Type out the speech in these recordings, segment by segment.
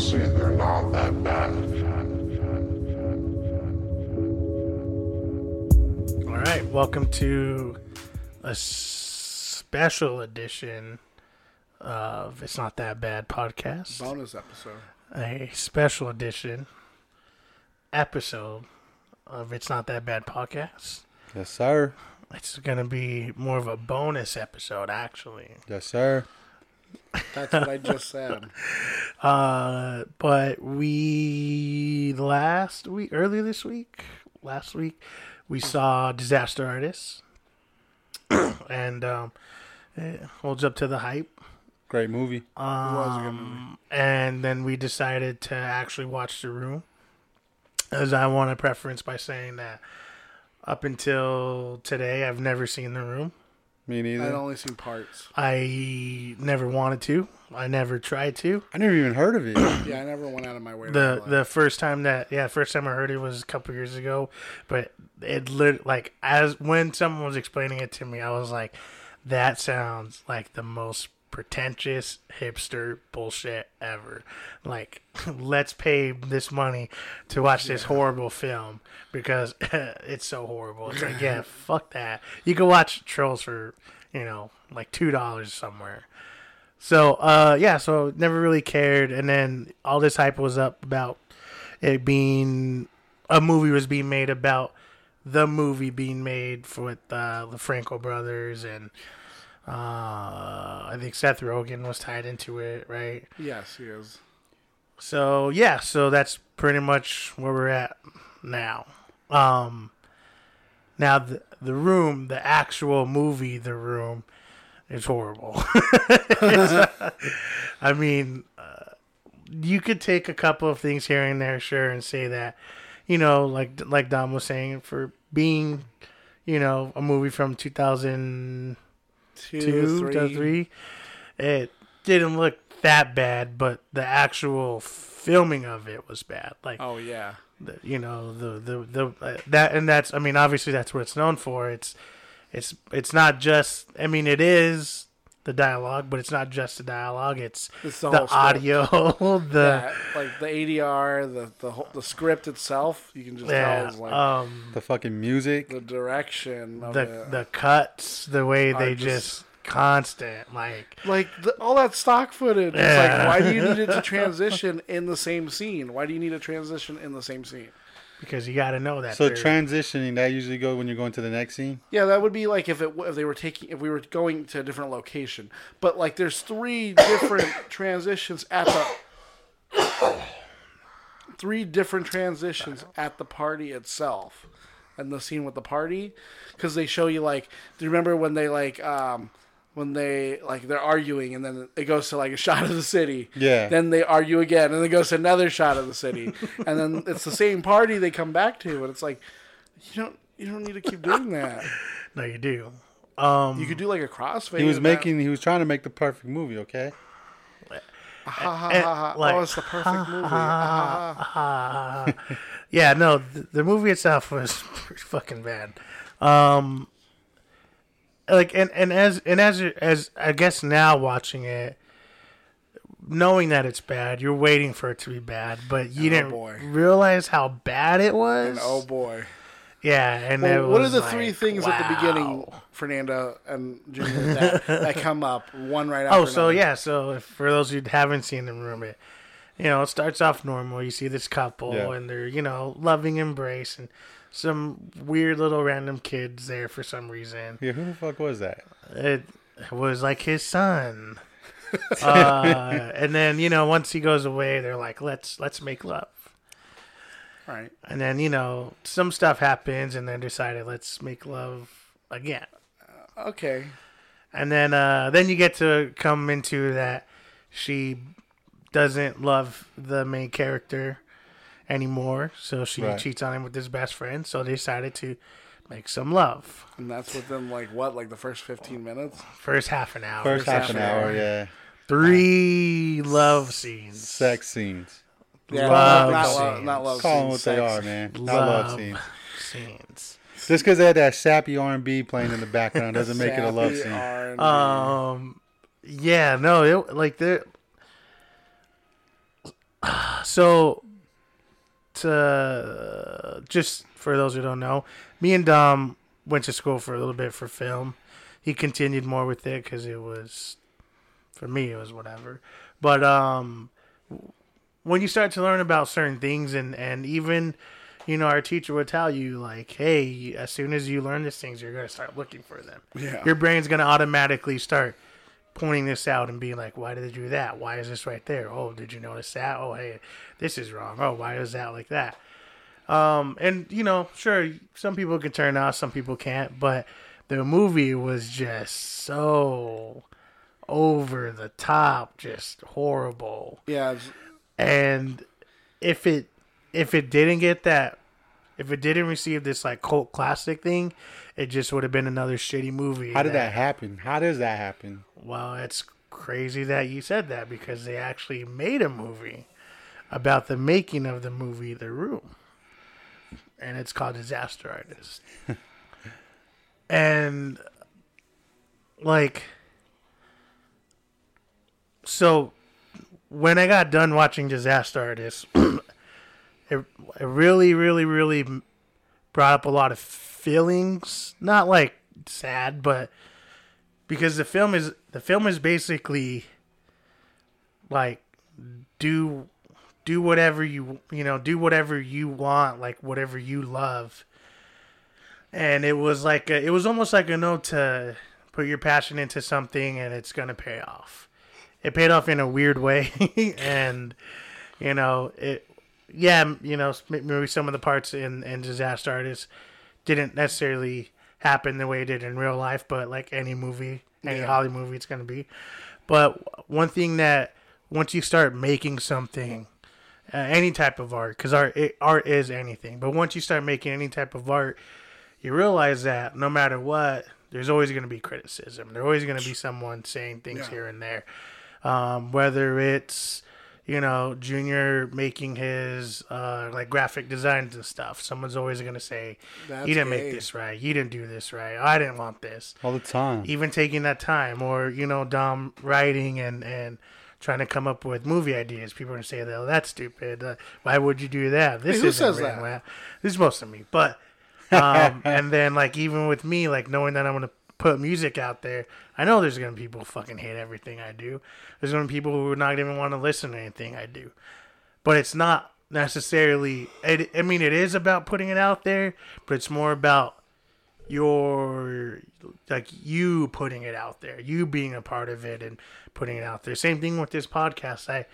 honestly, they're not that bad. All right, welcome to a special edition of It's Not That Bad podcast. Bonus episode. A special edition episode of It's Not That Bad podcast. Yes, sir. It's going to be more of a bonus episode, actually. Yes, sir. That's what I just said. Uh, but we last week, earlier this week, last week, we saw Disaster Artist, and um, it holds up to the hype. Great movie. was a good movie. Um, and then we decided to actually watch The Room, as I want to preference by saying that up until today, I've never seen The Room. Me I'd only seen parts. I never wanted to. I never tried to. I never even heard of it. Yeah, I never went out of my way. the watch. the first time that yeah first time i heard it was a couple years ago but it lit like as when someone was explaining it to me i was like that sounds like the most pretentious hipster bullshit ever. Like let's pay this money to watch this horrible film because it's so horrible. It's like yeah fuck that. You can watch trolls for you know like two dollars somewhere. So uh yeah, so never really cared. And then all this hype was up about it being a movie was being made about the movie being made for with uh, the Franco brothers and uh I think Seth Rogen was tied into it, right? yes, he is. So yeah, so that's pretty much where we're at now. Um now the the room, the actual movie The Room is horrible. I mean, uh, you could take a couple of things here and there sure and say that you know, like like Dom was saying for being you know, a movie from 2000 Two, two three. to three. It didn't look that bad, but the actual filming of it was bad. Like Oh yeah. the, you know the the the uh, that and that's I mean obviously that's what it's known for. It's it's it's not just I mean it is the dialogue, but it's not just the dialogue. It's It's the the, audio, the Yeah, like the ADR, the the whole, the script itself, you can just yeah, tell is like um The fucking music. the direction of the it. the cuts, the way they just- just constant like like the, all that stock footage. It's like, why do you need it to transition in the same scene? Why do you need a transition in the same scene? Because you got to know that. So they're- transitioning that usually go when you're going to the next scene. Yeah, that would be like if it if they were taking if we were going to a different location. But like, there's three different transitions at the three different transitions at the party itself, and the scene with the party, because they show you like, do you remember when they like um when they like they're arguing and then it goes to like a shot of the city. Yeah. Then they argue again and it goes to another shot of the city. and then it's the same party they come back to and it's like you don't you don't need to keep doing that. no, you do. Um, You could do like a crossfade. He was of that. making. He was trying to make the perfect movie. Okay. Ha, ha, ha, ha. like, oh, it's the perfect movie. Ha, ha, ha. yeah, no, the, the movie itself was fucking bad. Um, like and and as and as as I guess now watching it, knowing that it's bad, you're waiting for it to be bad, but you Oh, didn't boy. realize how bad it was. And oh boy. yeah, and Well, what are the like, three things at the beginning. Fernando and Junior, that, that come up one right oh, after Oh, so another? yeah, so if, for those who haven't seen the room, it you know it starts off normal. You see this couple Yeah. and they're you know loving embrace and some weird little random kids there for some reason. Yeah. Who the fuck was that? It was like his son. uh, and then you know once he goes away, they're like let's let's make love. Right. And then you know some stuff happens, and then decided let's make love again. Okay. And then uh, then you get to come into that she doesn't love the main character anymore, so she Right. cheats on him with his best friend. So they decided to make some love. And that's within like what, like the first fifteen minutes? First half an hour, First half half an an hour. hour. Yeah. three love scenes. Sex scenes. Yeah, Love not, not, scenes. love, not love Call them scenes, what they are, man. Not Love love scenes. scenes. Just because they had that sappy R and B playing in the background doesn't make it a love scene. R&B. Um, yeah, no, it, like there. So, to just for those who don't know, me and Dom went to school for a little bit for film. He continued more with it because it was, for me, it was whatever. But um, when you start to learn about certain things, and and even, you know, our teacher would tell you like, hey, as soon as you learn these things, you're gonna start looking for them. Yeah. Your brain's gonna automatically start pointing this out and being like, why did they do that? Why is this right there? Oh, did you notice that? Oh, hey, this is wrong. Oh, why is that like that? Um, and you know, sure, some people can turn out, some people can't, but the movie was just so over the top, just horrible. Yeah, And if it if it didn't get that if it didn't receive this like cult classic thing, it just would have been another shitty movie. How did that happen? How does that happen? Well, it's crazy that you said that because they actually made a movie about the making of the movie The Room. And it's called Disaster Artist. and like so when I got done watching Disaster Artist, it, it really really really brought up a lot of feelings, not like sad, but because the film is the film is basically like do do whatever you you know do whatever you want like whatever you love. And it was like a, it was almost like a note to put your passion into something and it's gonna pay off. It paid off in a weird way and you know it yeah you know maybe some of the parts in in disaster artist didn't necessarily happen the way it did in real life, but like any movie, any Yeah. Hollywood movie, it's gonna be. But one thing that once you start making something, uh, any type of art, because art it, art is anything, but once you start making any type of art, you realize that no matter what, there's always gonna be criticism. There's always gonna be someone saying things Yeah. here and there, um, whether it's you know, Junior making his uh, like graphic designs and stuff. Someone's always gonna say, That's "You didn't gay." make this right. You didn't do this right. I didn't want this." All the time. Even taking that time, or you know, Dom writing and and trying to come up with movie ideas. People are gonna say, "Oh, that's stupid. Uh, why would you do that?" This Hey, who isn't says that? well." This is most of me, but um, and then like even with me, like knowing that I'm gonna put music out there, I know there's gonna be people fucking hate everything I do. There's gonna be people who would not even want to listen to anything I do. But it's not necessarily. It, I mean, it is about putting it out there, but it's more about your like you putting it out there, you being a part of it and putting it out there. Same thing with this podcast. I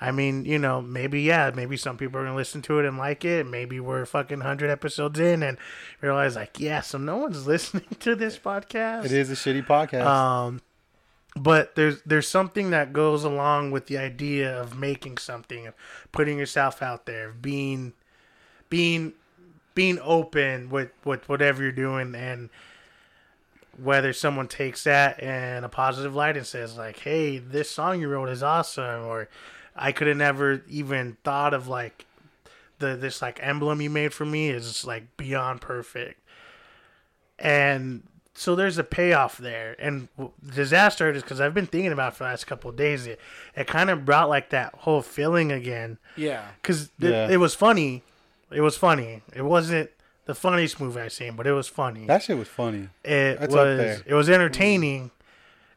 I mean, you know, maybe yeah, maybe some people are gonna listen to it and like it. Maybe we're fucking hundred episodes in and realize like, yeah, so no one's listening to this podcast. It is a shitty podcast. Um, but there's there's something that goes along with the idea of making something, of putting yourself out there, of being being being open with, with whatever you're doing and whether someone takes that in a positive light and says like, "Hey, this song you wrote is awesome," or "I could have never even thought of like the this like emblem you made for me is like beyond perfect," and so there's a payoff there. And disaster is because I've been thinking about it for the last couple of days. It it kind of brought like that whole feeling again yeah. because Yeah. it was funny. It was funny. It wasn't the funniest movie I've seen, but it was funny that shit was funny. it That's up was there. it was entertaining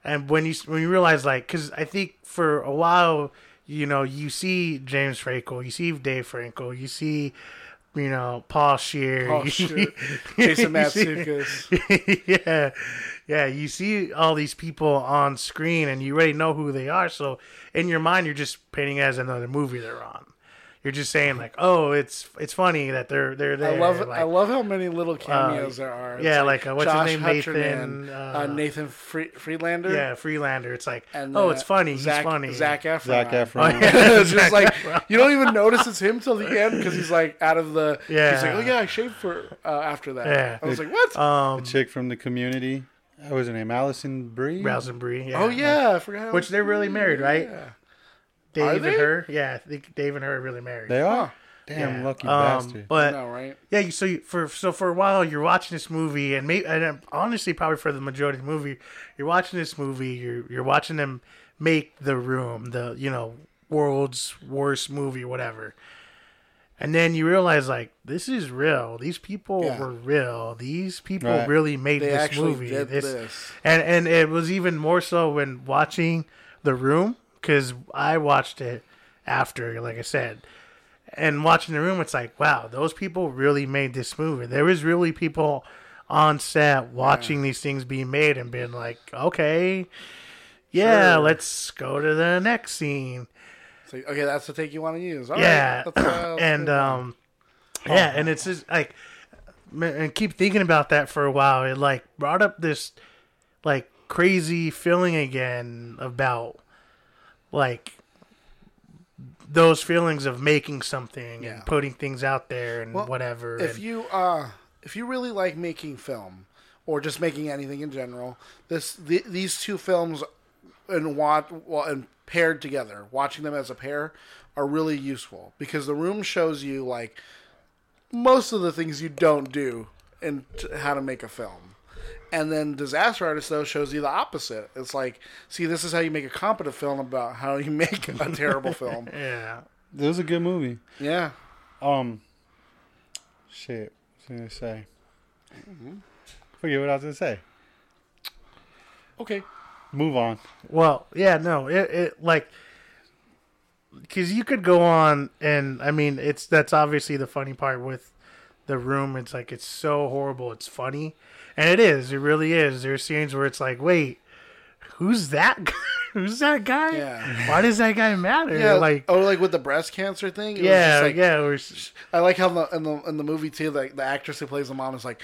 and when you when you realize like because i think for a while you know you see james franco you see dave franco you see you know paul Scheer you- shit. Jason Mantzoukas. yeah yeah you see all these people on screen and you already know who they are so in your mind you're just painting it as another movie they're on you're just saying like oh it's it's funny that they're they're there I love like, I love how many little cameos there are. It's yeah, like, uh, what's his name, Hutcherson, Nathan, uh, uh, Nathan Free- Freelander. yeah freelander it's like and oh uh, it's funny Zac, he's funny Zac Efron. Zac Efron. Oh, yeah. it's just like you don't even notice it's him till the end because he's like out of the. Yeah. He's like, oh yeah, I shaved for uh, after that. Yeah. I was like, what? um The chick from the community. What was her name? Alison Brie? Rouse and Brie yeah. oh yeah, I forgot. how- which they're really married right Yeah. Dave Are and they? her yeah I think Dave and her are really married They are? Damn, Yeah. lucky um, bastard. but no, right? yeah you- so you, for so for a while you're watching this movie and maybe and um, honestly probably for the majority of the movie you're watching this movie you're you're watching them make the room the you know world's worst movie, whatever. And then you realize like this is real. These people Yeah. were real. These people Right. really made They this movie. did this, this. and and it was even more so when watching The Room because I watched it after, like I said, and watching The Room, it's like wow, those people really made this movie. There was really people on set watching these things being made and being like, okay, yeah, Sure. let's go to the next scene. So, okay, that's the take you want to use. All right, yeah, let's, uh, and um, yeah, and it's just like, and keep thinking about that for a while. It like brought up this like crazy feeling again about like those feelings of making something Yeah. and putting things out there and Well, whatever. if and- you uh if you really like making film or just making anything in general this the, these two films and watch well, and paired together watching them as a pair are really useful because the room shows you like most of the things you don't do and t- how to make a film and then disaster artist though shows you the opposite it's like see this is how you make a competent film about how you make a terrible film yeah, It was a good movie. yeah Um, shit. What was I gonna say? Forget what I was gonna say. okay Move on. Well, yeah, no, it, it like because you could go on and I mean it's that's obviously the funny part with the room. It's like it's so horrible, it's funny, and it is. It really is. There's scenes where it's like, wait, who's that? guy? who's that guy? Yeah. Why does that guy matter? yeah like. oh like with the breast cancer thing It was yeah, just like, yeah, we're s- I like how the, in the in the movie too, like the actress who plays the mom is like,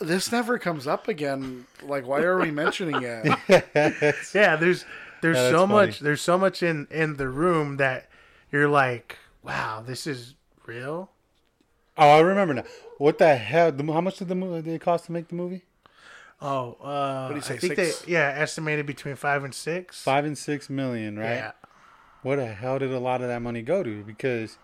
"This never comes up again. Like, why are we mentioning it?" yeah. There's there's Yeah, so funny. much there's so much in in the room that you're like, wow, this is real. Oh, I remember now. What the hell? The, how much did the movie did it cost to make the movie? Oh, uh, do you say, I think six? they yeah estimated between five and six. Five and six million, right? Yeah, Where the hell did a lot of that money go to? Because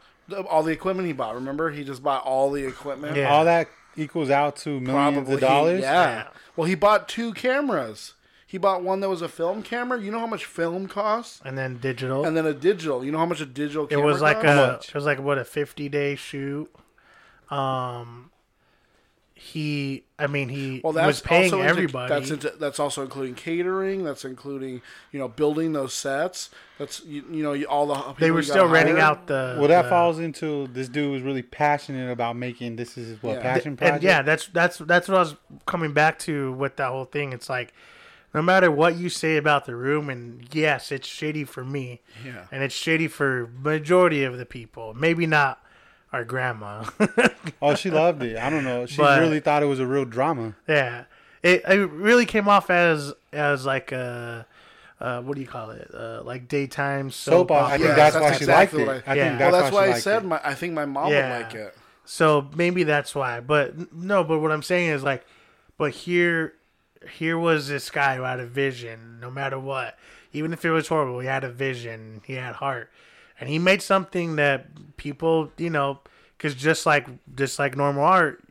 all the equipment he bought. Remember, he just bought all the equipment. Yeah. all that equals out to millions Probably of dollars. Yeah. Yeah. Well, he bought two cameras. He bought one that was a film camera. You know how much film costs, and then digital. and then a digital. You know how much a digital it was like costs? a it was like what a fifty day shoot. Um, he, I mean, he Well, that's was paying also into- everybody. that's into, that's also including catering. That's including you know building those sets. That's you, you know all the people they were still renting hire. out the. Well, that the- falls into this dude was really passionate about making this is what Yeah. passion and yeah, that's that's that's what I was coming back to with that whole thing. It's like, no matter what you say about the room, and yes, it's shitty for me, Yeah. and it's shitty for majority of the people. Maybe not our grandma. Oh, she loved it. I don't know. She But- really thought it was a real drama. Yeah, it it really came off as as like a uh, what do you call it? Uh, like daytime soap. Soap opera. I think Yeah, that's, that's why she liked it. I- I, Yeah. think Well, that's, that's why, why I said it. my. I think my mom Yeah. would like it. So maybe that's why. But no, but what I'm saying is like, but here, here was this guy who had a vision. No matter what, even if it was horrible, he had a vision. He had heart, and he made something that people, you know, because just like just like normal art,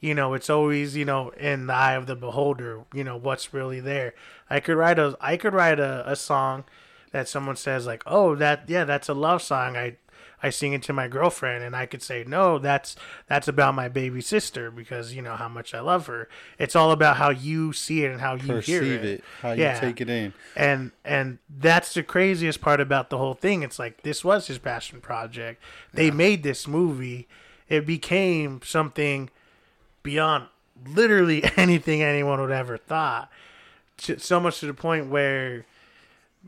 you know, it's always you know in the eye of the beholder. You know what's really there. I could write a I could write a, a song that someone says like, oh that yeah that's a love song. I I sing it to my girlfriend, and I could say no that's that's about my baby sister because you know how much I love her. It's all about how you see it and how you hear Perceive it. it, how you take it in. and and that's the craziest part about the whole thing it's like this was his passion project they made this movie it became something beyond literally anything anyone would ever thought so much to the point where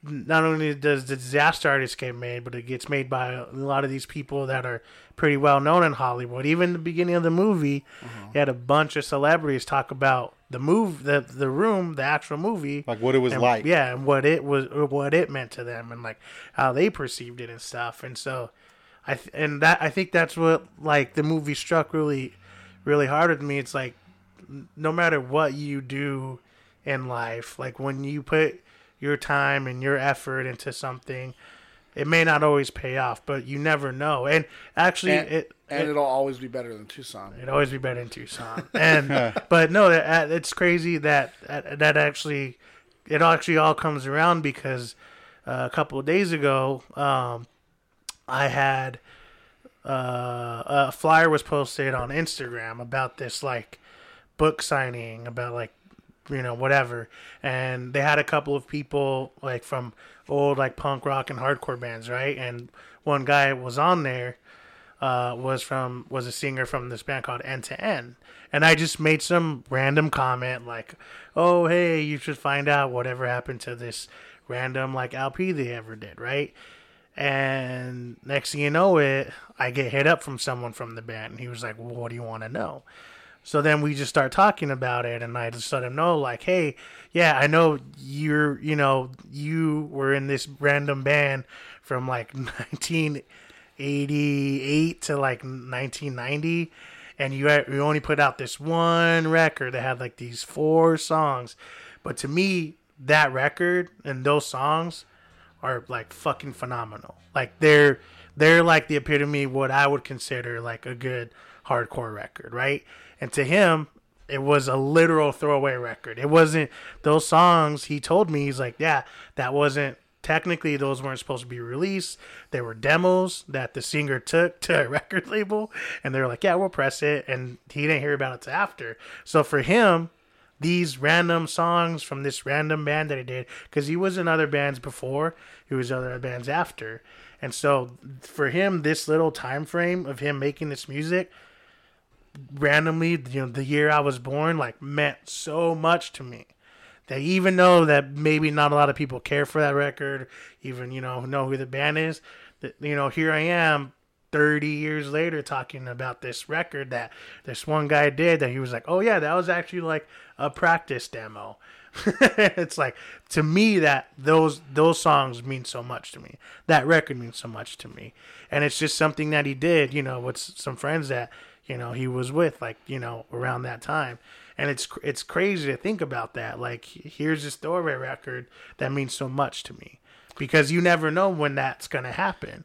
not only does the disaster artist get made but it gets made by a lot of these people that are pretty well known in hollywood even the beginning of the movie mm-hmm. you had a bunch of celebrities talk about the move the the room the actual movie Like what it was and, like. Yeah, and what it was, what it meant to them, and like how they perceived it and stuff. And so, I th- and that I think that's what like the movie struck really, really hard with me. It's like no matter what you do in life, like when you put your time and your effort into something, it may not always pay off, but you never know. And actually, And, it and it, it'll always be better than Tucson. It'd always be better than Tucson. And but no, that, that- it's crazy that that, that actually it actually all comes around because uh, a couple of days ago, um, I had uh, a flyer was posted on Instagram about this like book signing about like you know whatever, and they had a couple of people like from old like punk rock and hardcore bands, right? And one guy was on there uh, was from was a singer from this band called End to End, and I just made some random comment like, "Oh, hey, you should find out whatever happened to this random like LP they ever did, right?" And next thing you know, it I get hit up from someone from the band, and he was like, well, "What do you want to know?" So then we just start talking about it, and I just let him know, like, "Hey, yeah, I know you're, you know, you were in this random band from like 1988 to like 1990." and you you only put out this one record that had like these four songs, but to me that record and those songs are like fucking phenomenal. Like they're they're like the epitome of what I would consider like a good hardcore record, right? And to him, it was a literal throwaway record. It wasn't those songs. He told me he's like, yeah, that wasn't technically those weren't supposed to be released. They were demos that the singer took to a record label, and they were like, "Yeah, we'll press it." And he didn't hear about it till after. So for him, these random songs from this random band that he did, because he was in other bands before, he was in other bands after, and so for him, this little time frame of him making this music randomly, you know, the year I was born, like meant so much to me that even though that maybe not a lot of people care for that record, even you know know who the band is, that you know here I am 30 years later talking about this record that this one guy did that he was like, "Oh yeah, that was actually like a practice demo." it's like to me that those those songs mean so much to me. That record means so much to me. And it's just something that he did, you know, with some friends that, you know, he was with like, you know, around that time and it's it's crazy to think about that. Like, here's this story record that means so much to me because you never know when that's gonna happen.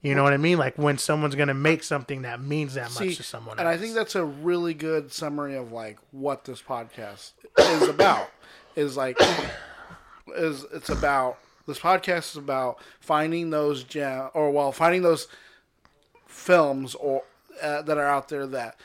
You know what I mean? Like when someone's gonna make something that means that See, much to someone. and else. I think that's a really good summary of like what this podcast is about. is like is it's about this podcast is about finding those gem or well finding those films or uh, that are out there that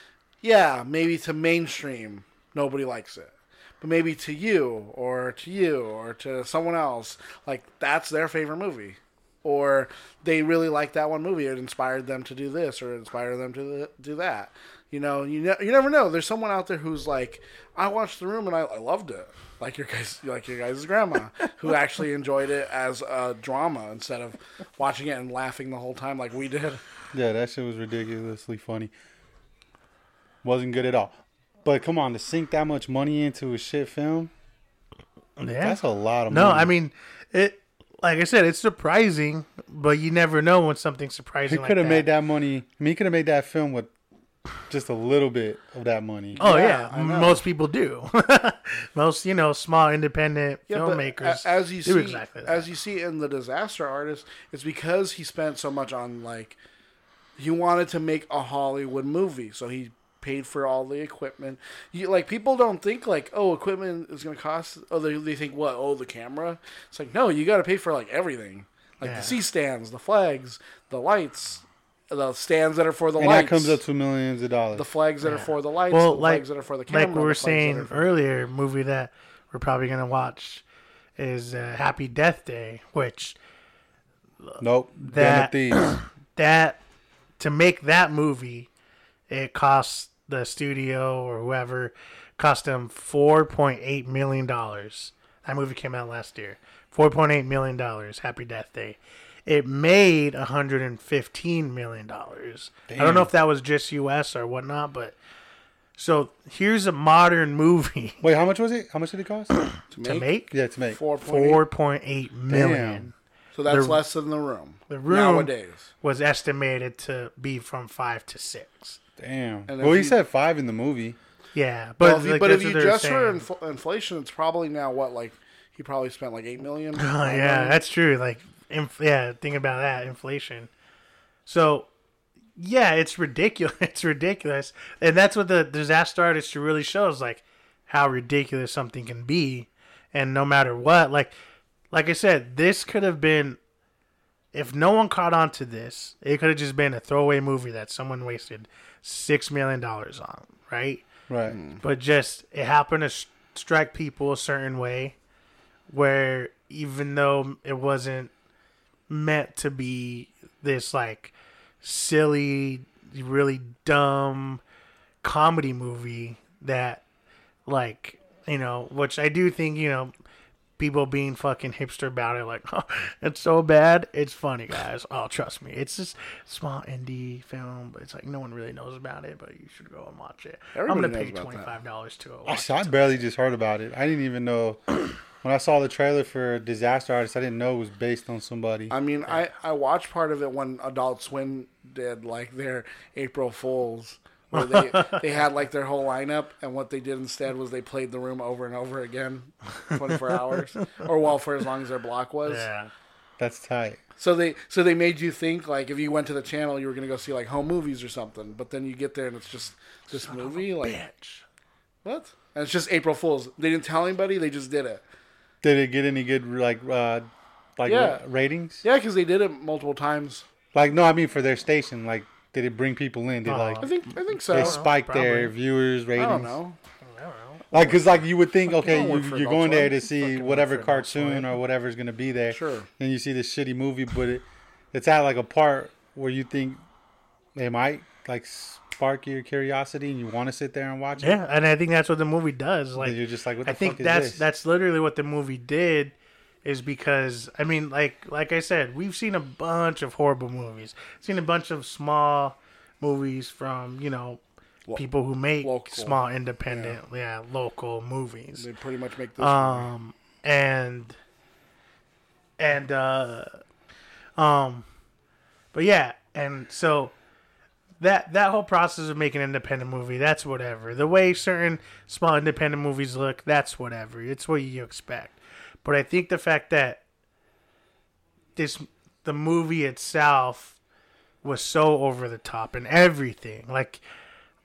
yeah maybe to mainstream nobody likes it. But maybe to you or to you or to someone else like that's their favorite movie or they really like that one movie it inspired them to do this or inspired them to do that you know you, ne- you never know there's someone out there who's like i watched the room and i, I loved it like your guys like your guys' grandma who actually enjoyed it as a drama instead of watching it and laughing the whole time like we did Yeah, that shit was ridiculously funny. Wasn't good at all. But come on, to sink that much money into a shit film, yeah. that's a lot of No, money. No, I mean it. Like I said, it's surprising, but you never know when something's he surprising. could have that. made that money. I mean, he could have made that film with just a little bit of that money. Oh Yeah, yeah, most people do. most you know small independent Yeah, filmmakers as you do see, exactly that. as you see in the disaster artist, it's because he spent so much on like he wanted to make a Hollywood movie, so he paid for all the equipment. You like people don't think like oh equipment is going to cost. Oh they they think what oh the camera. It's like no you got to pay for like everything, like Yeah. the C stands, the flags, the lights, the stands that are for the and lights. that comes up to millions of dollars. the flags that are for the lights, well, the like flags that are for the camera, like we were the flags that saying are for- earlier, movie that we're probably gonna watch is uh, Happy Death Day, which nope. that- Den of Thieves. that to make that movie, it cost the studio or whoever cost them four point eight million dollars. That movie came out last year. Four point eight million dollars. Happy Death Day. It made hundred and fifteen million dollars. I don't know if that was just U.S. or whatnot, but so here's a modern movie Wait, how much was it? How much did it cost? to make yeah, to make. four point eight. four point eight million. Damn. So that's the- less than the room. The room nowadays. was estimated to be from five to six. Damn. And Well, if he you- said five in the movie. Yeah, but Well, if you, like, but if you adjust for infl- inflation, it's probably now what like he probably spent like eight million. Oh, yeah, that's true. Like, inf- yeah, think about that inflation. So, yeah, it's ridiculous. It's ridiculous, and that's what the disaster artist really shows, like how ridiculous something can be, and no matter what, like like I said, this could have been if no one caught on to this, it could have just been a throwaway movie that someone wasted six million dollars on, right? Right. Mm. But just it happened to s- strike people a certain way, where even though it wasn't meant to be this like silly, really dumb comedy movie that like you know, which I do think you know people being fucking hipster about it, like, oh, it's so bad, it's funny, guys. Oh, trust me, it's just small indie film, but it's like no one really knows about it, but you should go and watch it. Everybody I'm gonna pay twenty five dollars to go I, watch. saw, I barely just heard about it. I didn't even know when I saw the trailer for Disaster Artist. I didn't know it was based on somebody. I mean, I I watched part of it when Adult Swim did like their April Fools, where they they had like their whole lineup, and what they did instead was they played the room over and over again, twenty four hours, or well for as long as their block was. Yeah, That's tight. So they so they made you think like if you went to the channel you were gonna go see like home movies or something, but then you get there and it's just this movie like bitch. what? And it's just April Fools. They didn't tell anybody. They just did it. Did it get any good like uh like Yeah. ratings? Yeah, because they did it multiple times. Like no, I mean for their station. Like did it bring people in? Did like uh-huh. I think I think so. they spike their probably. viewers ratings? I don't know. I don't know. Like, cause like you would think, okay, you, you're going there to see whatever for Adult Swim. cartoon or whatever's gonna be there. Sure. Then you see this shitty movie, but it, it's at like a part where you think they might like spark your curiosity and you want to sit there and watch it. Yeah, and I think that's what the movie does. Like And you're just like, what the I think fuck is that's this? that's literally what the movie did is because I mean like like I said, we've seen a bunch of horrible movies. Seen a bunch of small movies from, you know, people who make local. small independent, yeah. local movies. They pretty much make this. movie. Um and and uh um but yeah, and so that that whole process of making an independent movie, that's whatever. The way certain small independent movies look, that's whatever. It's what you expect. But I think the fact that this the movie itself was so over the top and everything, like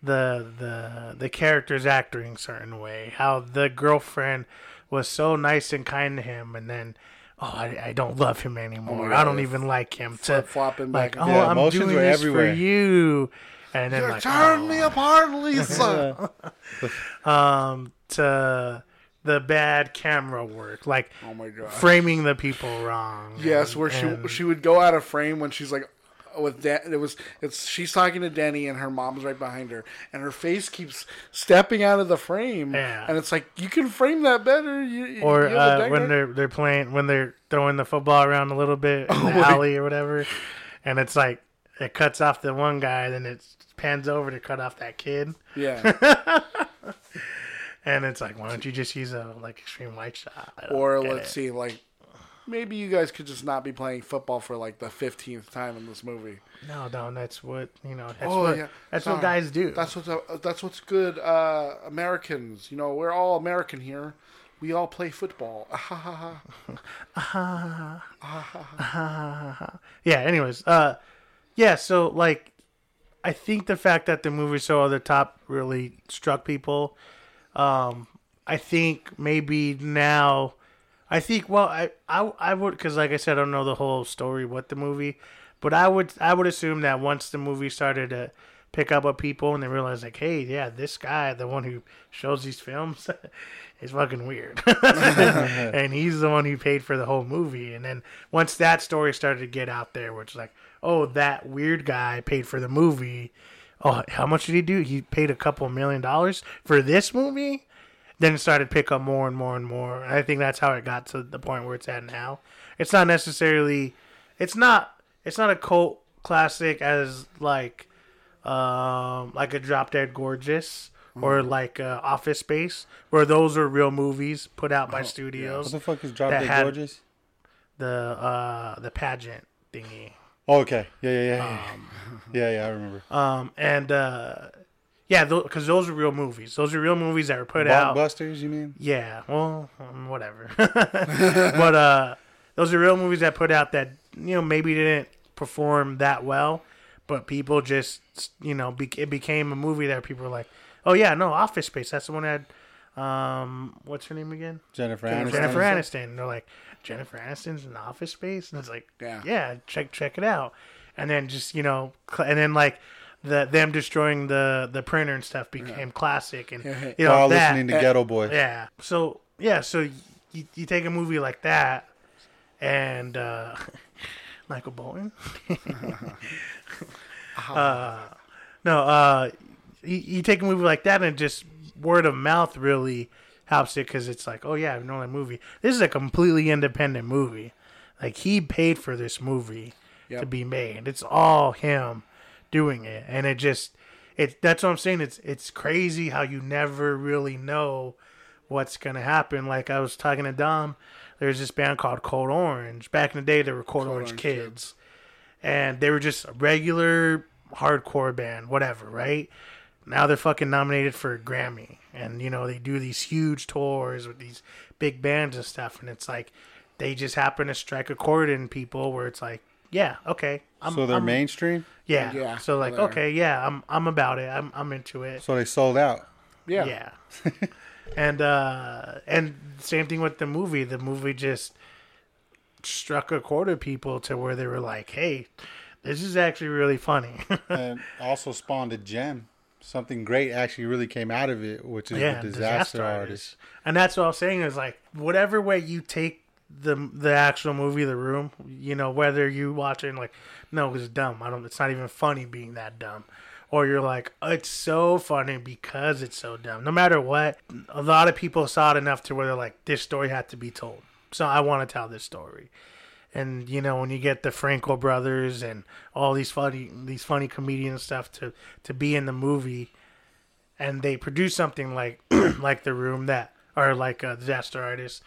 the the the characters acting a certain way, how the girlfriend was so nice and kind to him, and then oh I, I don't love him anymore. I don't even like him. To Flip-flopping like back oh. Yeah, I'm doing this everywhere. for you, and then You're like tearing oh, me apart, Lisa. um to the bad camera work, like oh my god. framing the people wrong. Yes, and- where she and- she would go out of frame when she's like with Dan, it was it's she's talking to Denny and her mom's right behind her and her face keeps stepping out of the frame Yeah. and it's like you can frame that better you, or you uh, when they're they're playing when they're throwing the football around a little bit in the alley or whatever, and it's like it cuts off the one guy, then it pans over to cut off that kid, yeah and it's like, why don't you just use a like extreme wide shot? Or let's it. see like maybe you guys could just not be playing football for like the 15th time in this movie no, no, that's what you know. That's Oh, what yeah. that's Sorry. what guys do. that's what's uh, that's what's good uh Americans you know we're all American here we all play football yeah anyways uh yeah so like i think the fact that the movie so over the top really struck people um i think maybe now i think well i i, I would because like i said i don't know the whole story what the movie but i would i would assume that once the movie started to pick up with people and they realize like hey yeah this guy the one who shows these films is fucking weird. And he's the one who paid for the whole movie. And then once that story started to get out there which like oh that weird guy paid for the movie oh how much did he do he paid a couple million dollars for this movie then it started to pick up more and more and more. And I think that's how it got to the point where it's at now. It's not necessarily, it's not, it's not a cult classic as like, um, like a Drop Dead Gorgeous or like uh, Office Space, where those are real movies put out by What studios. the fuck is Drop Dead Gorgeous? The uh, the pageant thingy. Oh, okay. Yeah, yeah, yeah. Yeah, yeah, yeah I remember. Um, and uh, yeah, because those are real movies. Those are real movies that were put out. Blockbusters, you mean? Yeah, well, um, whatever. but uh, those are real movies that put out that you know maybe didn't perform that well, but people just you know be- it became a movie that people were like, oh yeah, no, Office Space. That's the one that had um, what's her name again? Jennifer Jennifer Aniston. Jennifer Aniston. And they're like, Jennifer Aniston's in Office Space, and it's like, Yeah. yeah, check check it out. And then just you know, cl- and then like the them destroying the the printer and stuff became classic, and Yeah. you know All that. listening to Geto Boy. Yeah. So yeah, so you, you take a movie like that, and uh, Michael Bolton. uh, no, uh, you, you take a movie like that and just word of mouth really helps it because it's like, oh yeah, I've known that movie. This is a completely independent movie. Like he paid for this movie to be made. It's all him doing it, and it just it. That's what I'm saying. It's it's crazy how you never really know what's gonna happen. Like I was talking to Dom, there's this band called Code Orange. Back in the day, they were Code, Orange, Orange Kids, and they were just a regular hardcore band, whatever, right? Now they're fucking nominated for a Grammy, and you know they do these huge tours with these big bands and stuff, and it's like they just happen to strike a chord in people where it's like, yeah, okay, I'm, So they're I'm- mainstream. yeah, Yeah, So like, they're- okay, yeah, I'm I'm about it. I'm I'm into it. So they sold out. Yeah. Yeah. and uh and same thing with the movie. The movie just struck a chord of people to where they were like, "Hey, this is actually really funny." and also spawned a gem. Something great actually really came out of it, which is yeah, the disaster, artist. And that's what I was saying is like whatever way you take the the actual movie, The Room, you know, whether you watch watching like, no, it's dumb. I don't. It's not even funny being that dumb. Or you're like, oh, it's so funny because it's so dumb. No matter what, a lot of people saw it enough to where they're like, this story had to be told. So I want to tell this story. And you know, when you get the Franco brothers and all these funny these funny comedian stuff to to be in the movie, and they produce something like like the room that or like a disaster artist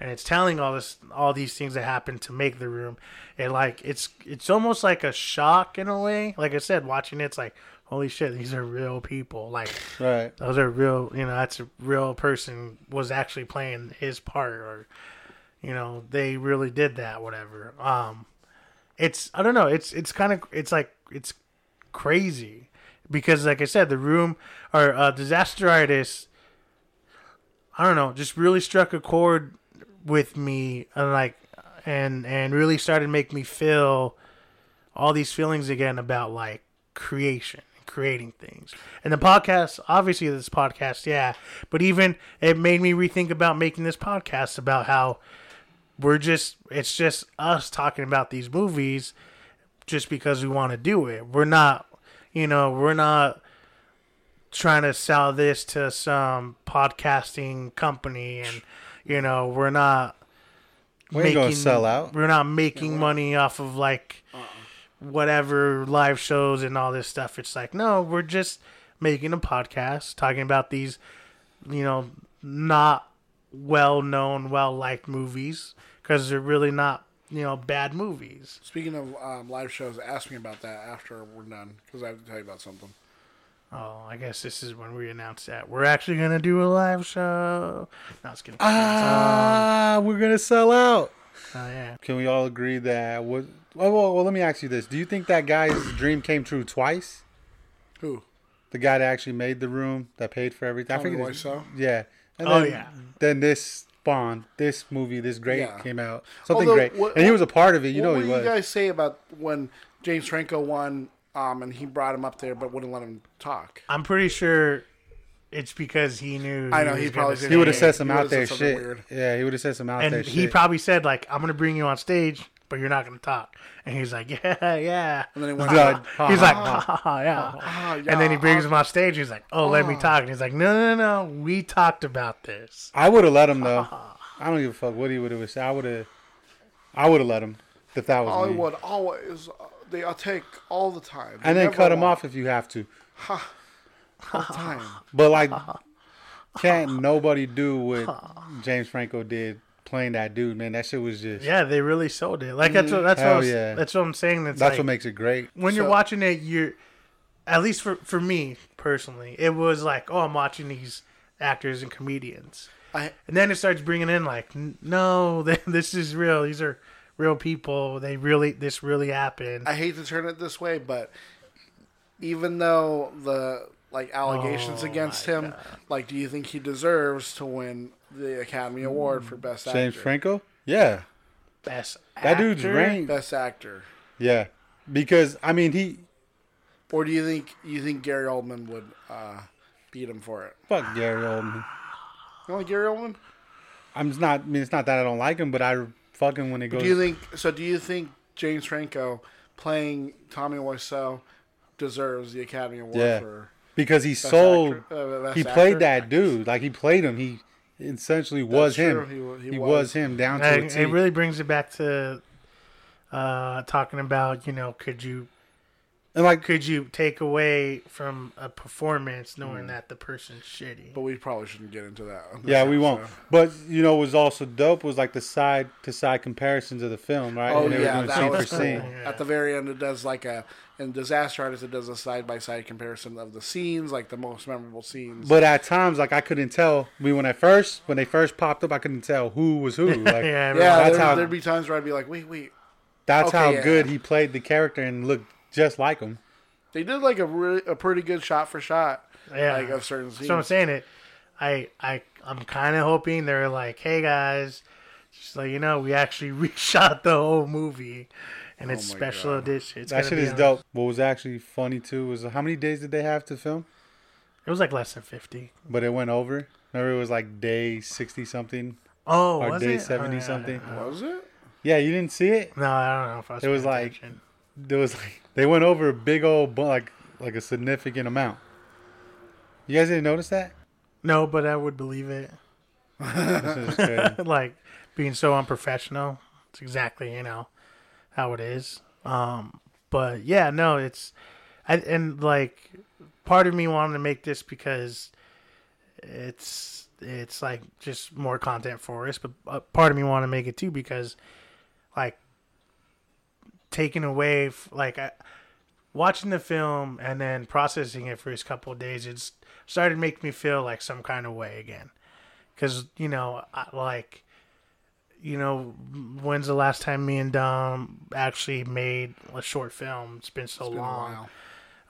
and it's telling all this all these things that happened to make the room and like it's it's almost like a shock in a way like i said watching it, it's like holy shit these are real people like Right. those are real you know that's a real person was actually playing his part or you know they really did that whatever. Um it's i don't know it's it's kind of it's like it's crazy. Because like i said the room or uh, disaster artist i don't know just really struck a chord with me and like and and really started make me feel all these feelings again about like creation creating things. And the podcast obviously this podcast yeah but even it made me rethink about making this podcast about how we're just it's just us talking about these movies just because we want to do it. We're not you know we're not trying to sell this to some podcasting company and you know we're not We ain't gonna sell out. we're not making money off of like uh-uh. whatever live shows and all this stuff. It's like no we're just making a podcast talking about these you know not well known well liked movies because they're really not you know bad movies Speaking of um, live shows, ask me about that after we're done because I have to tell you about something. Oh, I guess this is when we announce that we're actually gonna do a live show. No, I was kidding. Ah, we're gonna sell out. oh yeah. Can we all agree that? What? Well, well, well, let me ask you this: Do you think that guy's dream came true twice? Who? The guy that actually made the room, that paid for everything. I Tommy forget his- Wiseau? Yeah. And Oh, then, yeah. Then this spawned this movie, this great Yeah. came out. Something Although, great, what- and he was a part of it. You what know would he you guys say about when James Franco won, um, and he brought him up there but wouldn't let him talk? I'm pretty sure it's because he knew. I know, was he probably did. he would have it. said some He out there shit. weird. Yeah, he would have said some out there and he shit. probably said like, "I'm gonna bring you on stage, but you're not gonna talk." And he's like, "Yeah, yeah." And then he went, He's like, He's like, ha, ha, ha, yeah. ah, And then he brings ah. him off stage. He's like, "Oh, let me talk." And he's like, "No, no, no, we talked about this." I would have let him though. I don't give a fuck what he would have said. I would have. I would have let him if that was me. Hollywood always uh, they take all the time, They And then never cut him want- off if you have to. all the time. But like, can't nobody do what James Franco did playing that dude, man. That shit was just. Yeah, they really sold it. Like that's mm-hmm. what that's what I was, yeah. that's what I'm saying. It's That's like, what makes it great. when you're watching it, you're at least for for me personally, it was like, oh, I'm watching these actors and comedians, I and then it starts bringing in like, no, this is real. These are real people. They really, this really happened. I hate to turn it this way, but even though the like allegations Oh, against him. God. Like, do you think he deserves to win the Academy Award for Best Actor? James Franco. Yeah, Best that dude's actor? rank. Best Actor. Yeah, because I mean he Or do you think you think Gary Oldman would uh, beat him for it? fuck Gary Oldman. You don't like Gary Oldman? I'm just not. I mean, it's not that I don't like him, but I fucking when it goes. Do you think so? Do you think James Franco playing Tommy Wiseau deserves the Academy Award Yeah. for because he Best sold. actor- uh, he played Actor? that dude. Like he played him. He essentially was That's him. He He, he was. was. him down to And a it, really brings it back to uh, talking about you know could you and like could you take away from a performance knowing that the person's shitty? But we probably shouldn't get into that. Yeah, we won't. But you know, what was also dope was like the side to side comparisons of the film, right? Oh And they were yeah, doing that scene was for cool. scene. Yeah. At the very end, it does like a in Disaster Artist, it does a side by side comparison of the scenes, like the most memorable scenes. But at times, like I couldn't tell. I mean, when I first when they first popped up, I couldn't tell who was who. Like yeah, yeah, that's there, how- there'd be times where I'd be like, wait, wait. that's Okay, how yeah. good he played the character and looked just like him. They did like a really, a pretty good shot for shot, yeah. like of certain scenes. So I'm saying it. I I I'm kind of hoping they're like, hey guys, just like you know, we actually reshot the whole movie, and oh it's Oh my special God. edition. It's that gonna shit be is on- dope. What was actually funny too was how many days did they have to film? It was like less than fifty. But it went over. Remember, it was like day sixty something Oh, or was day it? seventy Oh, yeah. something. Was it? Yeah, you didn't see it. No, I don't know if I was. It was like- attention. There was like they went over a big old bu- like like a significant amount. You guys didn't notice that? no, but I would believe it. This is crazy. like being so unprofessional. It's exactly you know how it is. Um, but yeah, no, it's I, and like part of me wanted to make this because it's it's like just more content for us, but uh, part of me wanted to make it too because like taking away like I, watching the film and then processing it for a couple of days, it's started making me feel like some kind of way again because you know I, like you know when's the last time me and dom actually made a short film? It's been so Been a long.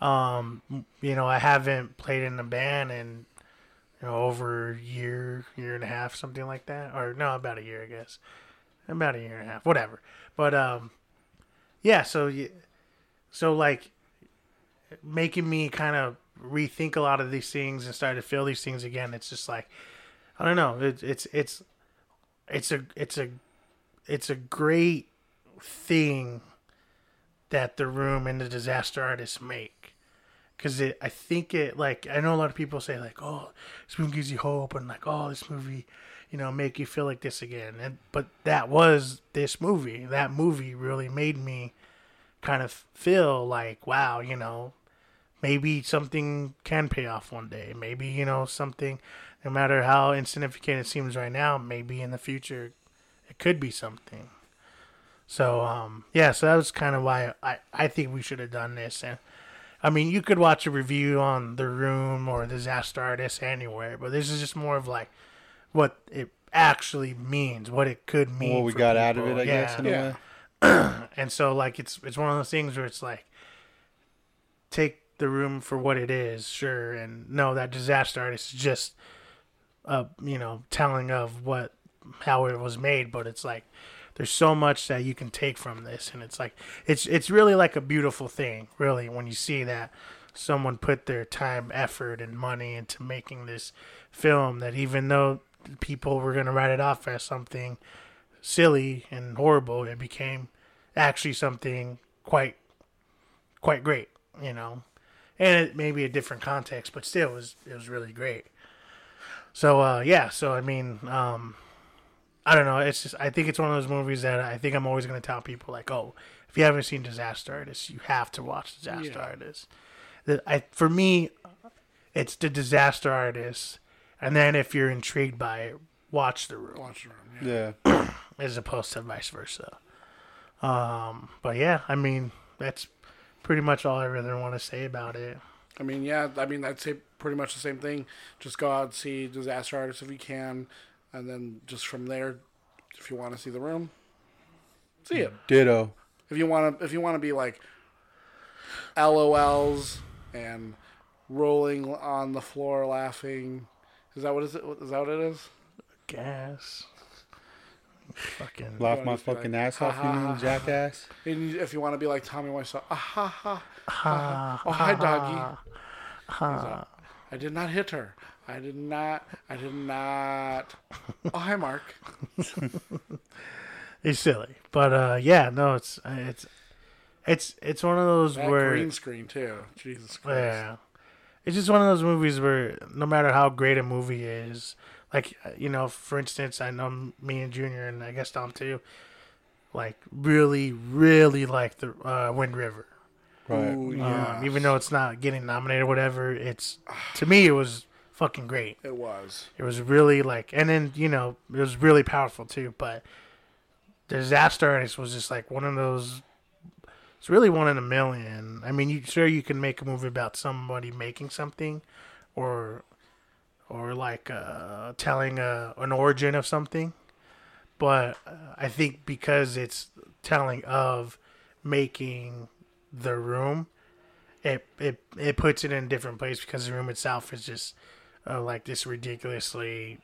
um you know i haven't played in a band in you know over a year year and a half something like that. Or no about a year i guess. About a year and a half whatever. But um yeah so you so like making me kind of rethink a lot of these things and start to feel these things again it's just like i don't know. It, it's it's it's a it's a it's a great thing that the room and the disaster artists make. Because it i think it like i know a lot of people say like oh this movie gives you hope and like oh this movie you know make you feel like this again. And but that was this movie. That movie really made me kind of feel like wow you know maybe something can pay off one day. Maybe you know something no matter how insignificant it seems right now maybe in the future it could be something so um yeah so that was kind of why i i think we should have done this and i mean you could watch a review on the room or disaster artist anywhere but this is just more of like what it actually means what it could mean what we got out of it, people. I guess. Yeah. A Yeah. And so like it's it's one of those things where it's like take the room for what it is, sure, and no, that disaster artist is just a you know telling of what how it was made, but it's like there's so much that you can take from this, and it's like it's it's really like a beautiful thing, really, when you see that someone put their time, effort, and money into making this film. That even though people were gonna write it off as something silly and horrible, it became actually something quite quite great, you know. And it may be a different context, but still it was it was really great. So uh yeah, so I mean, um I don't know, it's just I think it's one of those movies that I think I'm always gonna tell people like, Oh, if you haven't seen Disaster Artist, you have to watch Disaster Yeah. Artist. The, I for me it's the disaster artist and then if you're intrigued by it, watch the room Watch the room. Yeah. Yeah. as opposed to vice versa. Um, but yeah, I mean that's pretty much all I really want to say about it. I mean, yeah. I mean, I'd say pretty much the same thing. Just go out and see Disaster Artist if you can, and then just from there, if you want to see the room, see it. Ditto. If you want to, if you want to be like LOLs and rolling on the floor laughing. Is that what is it? Is that what it is? Gas. Fucking. Laugh my fucking like, ass off, you mean, ha, ha. jackass? And if you want to be like Tommy Wiseau, ah ha ha. Ha, Oh hi doggy. ha. I did not hit her. I did not. I did not. Oh hi Mark. He's silly, but uh, yeah, no, it's it's it's it's one of those That where green screen too. Jesus Christ. Yeah. It's just one of those movies where no matter how great a movie is, like, you know, for instance, I know me and Junior, and I guess Tom too, like, really, really like the uh, Wind River. Right. Ooh, yeah. Um, even though it's not getting nominated or whatever, it's, to me, it was fucking great. it was. It was really like, and then, you know, it was really powerful too, but the Disaster Artist was just like one of those it's really one in a million. I mean, you sure you can make a movie about somebody making something, or, or like uh, telling a, an origin of something, but uh, I think because it's telling of making the room, it it it puts it in a different place because the room itself is just uh, like this ridiculously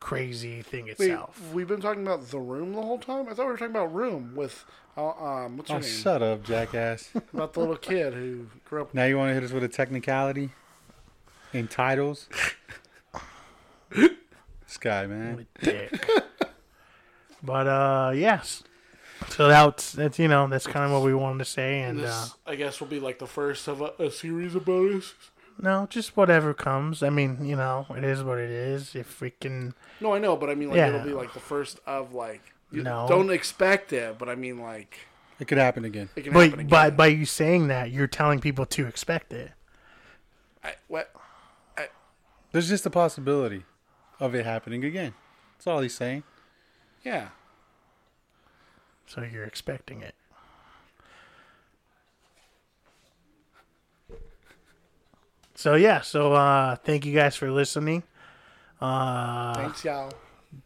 crazy thing Wait, itself. we've been talking about the room the whole time. I thought we were talking about room with, uh, um, what's her Oh, name? shut up, jackass. About the little kid who grew up. now you want to hit us with a technicality in titles? this guy, man. dick. but uh, yes. So that's that's you know that's kind of what we wanted to say, and uh, I guess, will be like the first of a, a series of bonuses. no, just whatever comes. I mean, you know, it is what it is. If we can, No, I know, but I mean, like Yeah. it'll be like the first of like. You No. Don't expect it, but I mean, like It could happen again. it can happen but again. by by you saying that, you're telling people to expect it. I, what? There's just a possibility of it happening again. That's all he's saying. Yeah. So you're expecting it. So yeah, so uh thank you guys for listening. Uh Thanks, y'all.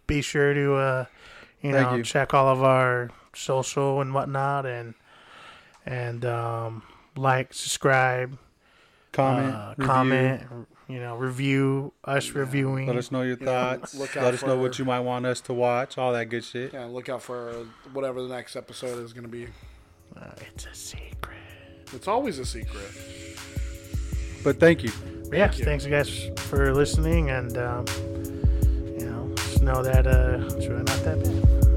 be sure to uh you Thank know you. check all of our social and whatnot and and um like, subscribe, Comment, uh, comment, you know, review us reviewing. Let us know your You know, thoughts. look out let us know what you might want us to watch. All that good shit. Yeah, look out for whatever the next episode is going to be. Uh, it's a secret. It's always a secret. But thank you. But yeah, you. thanks guys for listening, and um, you know, just know that uh, it's really not that bad.